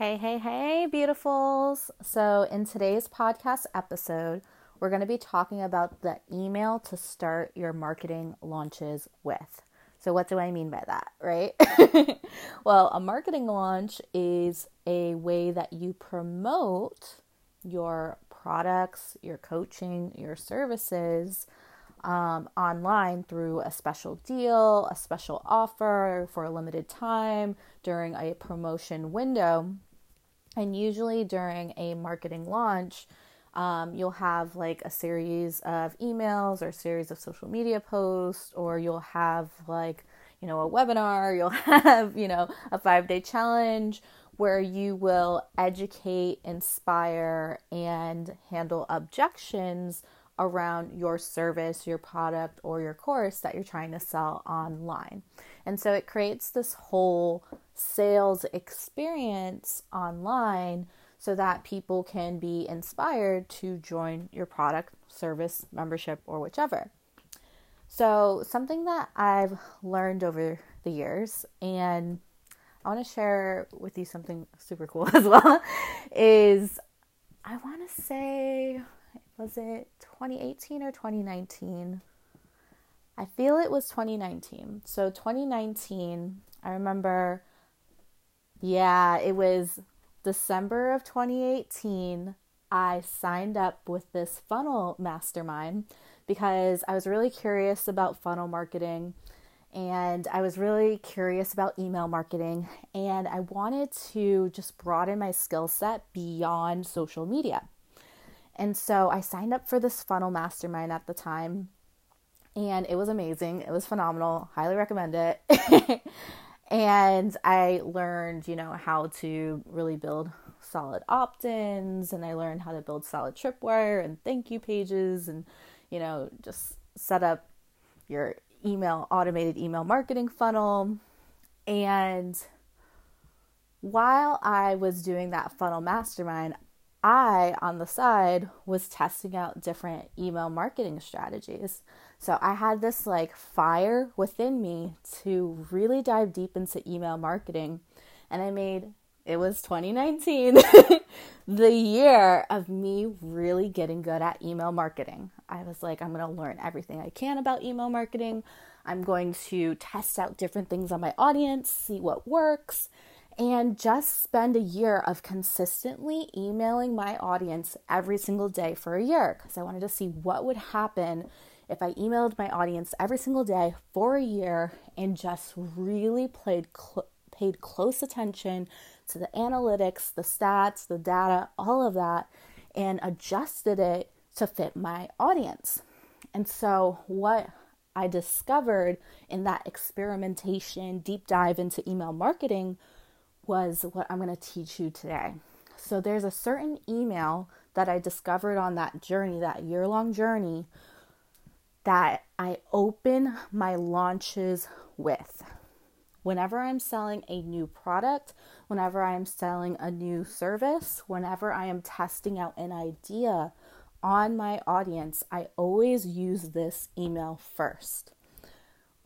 Hey, hey, hey, beautifuls. So, in today's podcast episode, we're going to be talking about the email to start your marketing launches with. So, what do I mean by that, right? well, a marketing launch is a way that you promote your products, your coaching, your services um, online through a special deal, a special offer for a limited time during a promotion window. And usually during a marketing launch, um, you'll have like a series of emails or a series of social media posts, or you'll have like, you know, a webinar, you'll have, you know, a five day challenge where you will educate, inspire, and handle objections around your service, your product, or your course that you're trying to sell online. And so it creates this whole sales experience online so that people can be inspired to join your product, service, membership, or whichever. So, something that I've learned over the years, and I want to share with you something super cool as well, is I want to say, was it 2018 or 2019? I feel it was 2019. So, 2019, I remember yeah, it was December of 2018. I signed up with this funnel mastermind because I was really curious about funnel marketing and I was really curious about email marketing and I wanted to just broaden my skill set beyond social media. And so I signed up for this funnel mastermind at the time and it was amazing. It was phenomenal. Highly recommend it. And I learned, you know, how to really build solid opt ins and I learned how to build solid tripwire and thank you pages and, you know, just set up your email, automated email marketing funnel. And while I was doing that funnel mastermind, I, on the side, was testing out different email marketing strategies. So I had this like fire within me to really dive deep into email marketing. And I made it was 2019, the year of me really getting good at email marketing. I was like, I'm going to learn everything I can about email marketing. I'm going to test out different things on my audience, see what works, and just spend a year of consistently emailing my audience every single day for a year because I wanted to see what would happen if I emailed my audience every single day for a year and just really played cl- paid close attention to the analytics, the stats, the data, all of that, and adjusted it to fit my audience. And so, what I discovered in that experimentation, deep dive into email marketing was what I'm going to teach you today. So, there's a certain email that I discovered on that journey, that year long journey, that I open my launches with. Whenever I'm selling a new product, whenever I'm selling a new service, whenever I am testing out an idea on my audience, I always use this email first.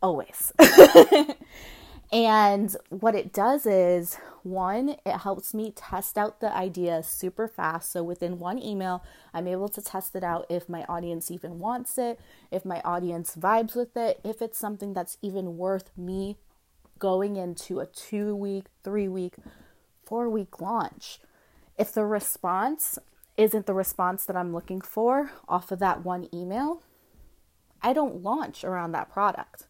Always. And what it does is one, it helps me test out the idea super fast. So within one email, I'm able to test it out if my audience even wants it, if my audience vibes with it, if it's something that's even worth me going into a two week, three week, four week launch. If the response isn't the response that I'm looking for off of that one email, I don't launch around that product.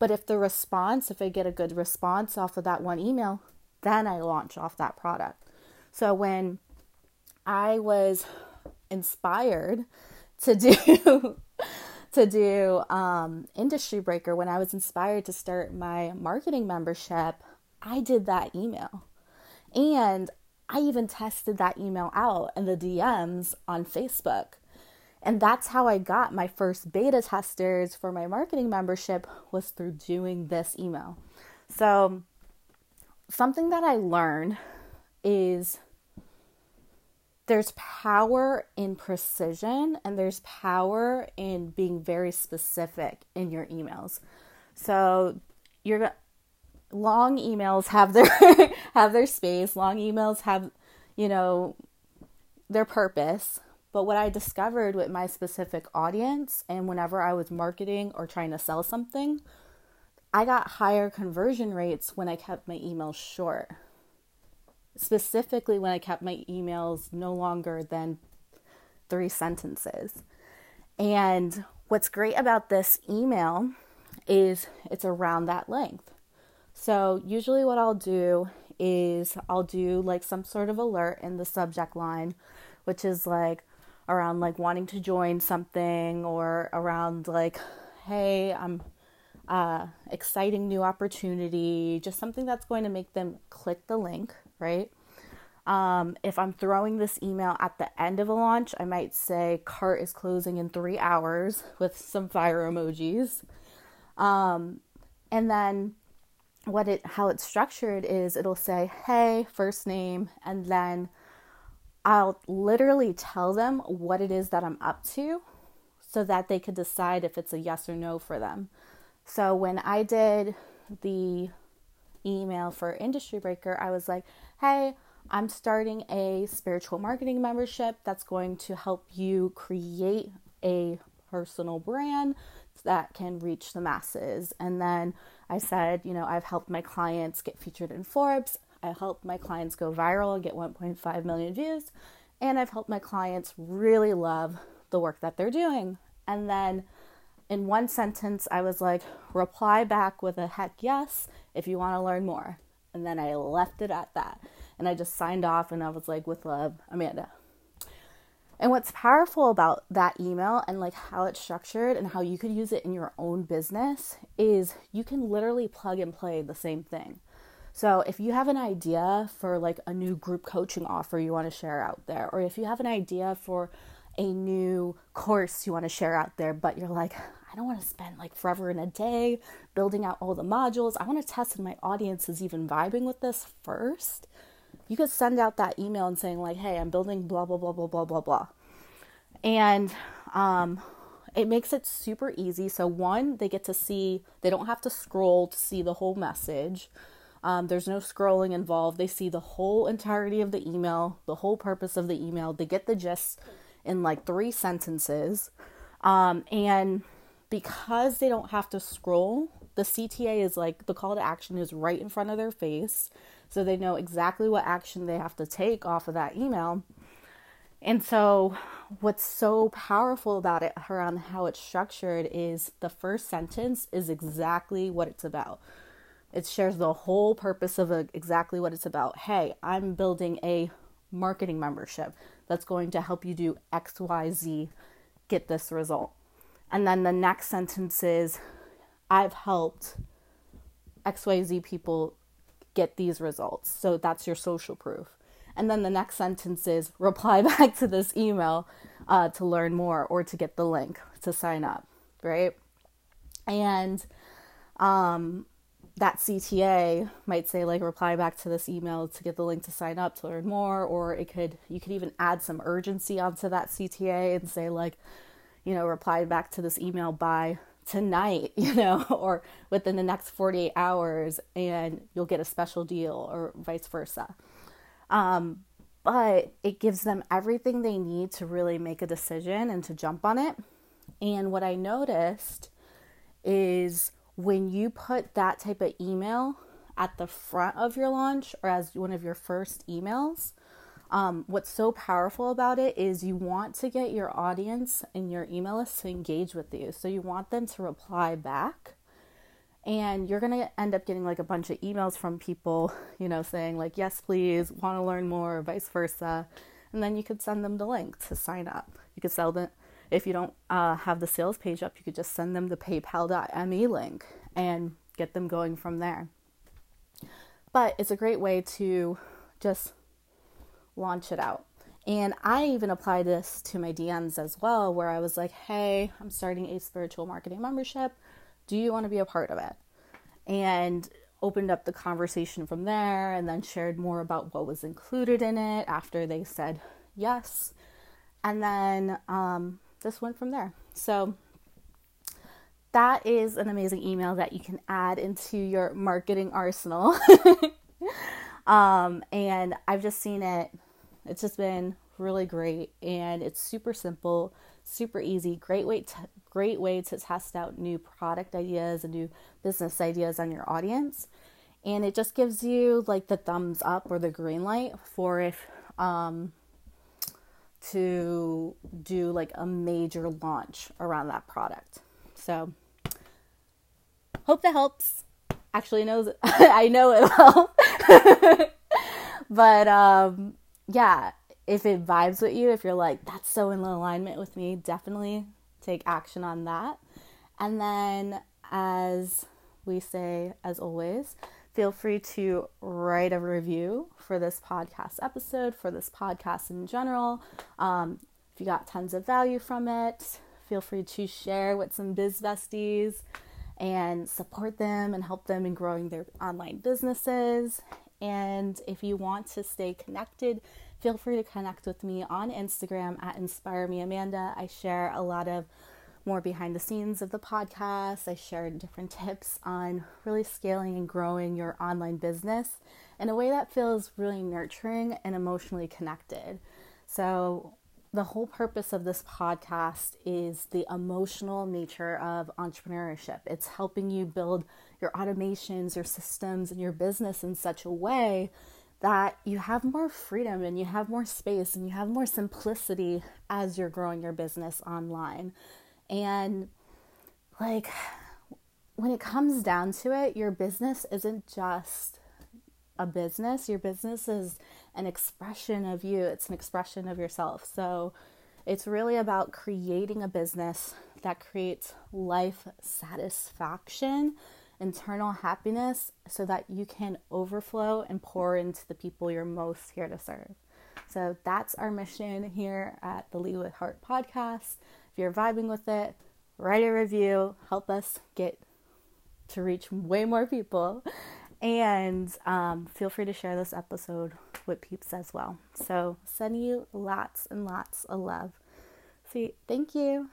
But if the response, if I get a good response off of that one email, then I launch off that product. So when I was inspired to do to do um, industry breaker when i was inspired to start my marketing membership i did that email and i even tested that email out in the dms on facebook and that's how I got my first beta testers for my marketing membership was through doing this email. So something that I learned is there's power in precision and there's power in being very specific in your emails. So you're long emails have their have their space. Long emails have, you know, their purpose. But what I discovered with my specific audience and whenever I was marketing or trying to sell something, I got higher conversion rates when I kept my emails short. Specifically, when I kept my emails no longer than three sentences. And what's great about this email is it's around that length. So, usually, what I'll do is I'll do like some sort of alert in the subject line, which is like around like wanting to join something or around like, hey, I'm uh, exciting new opportunity, just something that's going to make them click the link, right? Um, if I'm throwing this email at the end of a launch, I might say cart is closing in three hours with some fire emojis. Um, and then what it how it's structured is it'll say hey first name and then I'll literally tell them what it is that I'm up to so that they could decide if it's a yes or no for them. So when I did the email for Industry Breaker, I was like, "Hey, I'm starting a spiritual marketing membership that's going to help you create a personal brand that can reach the masses." And then I said, you know, I've helped my clients get featured in Forbes. I helped my clients go viral and get 1.5 million views. And I've helped my clients really love the work that they're doing. And then in one sentence, I was like, reply back with a heck yes if you want to learn more. And then I left it at that. And I just signed off and I was like, with love, Amanda. And what's powerful about that email and like how it's structured and how you could use it in your own business is you can literally plug and play the same thing. So if you have an idea for like a new group coaching offer you want to share out there, or if you have an idea for a new course you want to share out there, but you're like, I don't want to spend like forever in a day building out all the modules. I want to test if my audience is even vibing with this first you could send out that email and saying like, "Hey, I'm building blah blah blah blah blah blah blah," and um, it makes it super easy. So one, they get to see; they don't have to scroll to see the whole message. Um, there's no scrolling involved. They see the whole entirety of the email, the whole purpose of the email. They get the gist in like three sentences, um, and because they don't have to scroll, the CTA is like the call to action is right in front of their face so they know exactly what action they have to take off of that email. And so, what's so powerful about it around how it's structured is the first sentence is exactly what it's about. It shares the whole purpose of a, exactly what it's about. Hey, I'm building a marketing membership that's going to help you do XYZ, get this result. And then the next sentence is I've helped XYZ people get these results. So that's your social proof. And then the next sentence is reply back to this email uh, to learn more or to get the link to sign up, right? And um, that CTA might say like reply back to this email to get the link to sign up to learn more, or it could you could even add some urgency onto that CTA and say like, you know, reply back to this email by tonight, you know, or within the next 48 hours, and you'll get a special deal, or vice versa. Um, but it gives them everything they need to really make a decision and to jump on it. And what I noticed is when you put that type of email at the front of your launch or as one of your first emails, um, what's so powerful about it is you want to get your audience and your email list to engage with you. So you want them to reply back. And you're going to end up getting like a bunch of emails from people, you know, saying like, yes, please, want to learn more, or vice versa. And then you could send them the link to sign up. You could sell them, if you don't uh, have the sales page up, you could just send them the paypal.me link and get them going from there. But it's a great way to just launch it out. And I even applied this to my DMs as well, where I was like, hey, I'm starting a spiritual marketing membership. Do you want to be a part of it? And opened up the conversation from there and then shared more about what was included in it after they said yes. And then um, this went from there. So that is an amazing email that you can add into your marketing arsenal. um, and I've just seen it, it's just been really great and it's super simple, super easy, great way to great way to test out new product ideas and new business ideas on your audience. And it just gives you like the thumbs up or the green light for if um, to do like a major launch around that product. So hope that helps. Actually knows I know it will. but um yeah, if it vibes with you, if you're like that's so in alignment with me, definitely take action on that. And then as we say as always, feel free to write a review for this podcast episode, for this podcast in general. Um, if you got tons of value from it, feel free to share with some biz besties and support them and help them in growing their online businesses. And if you want to stay connected, feel free to connect with me on Instagram at Inspire Me Amanda. I share a lot of more behind the scenes of the podcast. I shared different tips on really scaling and growing your online business in a way that feels really nurturing and emotionally connected. So, the whole purpose of this podcast is the emotional nature of entrepreneurship. It's helping you build your automations, your systems, and your business in such a way that you have more freedom and you have more space and you have more simplicity as you're growing your business online. And like when it comes down to it, your business isn't just a business. Your business is an expression of you, it's an expression of yourself. So it's really about creating a business that creates life satisfaction, internal happiness, so that you can overflow and pour into the people you're most here to serve. So that's our mission here at the with Heart podcast. You're vibing with it, write a review, help us get to reach way more people. And um, feel free to share this episode with peeps as well. So, sending you lots and lots of love. See, thank you.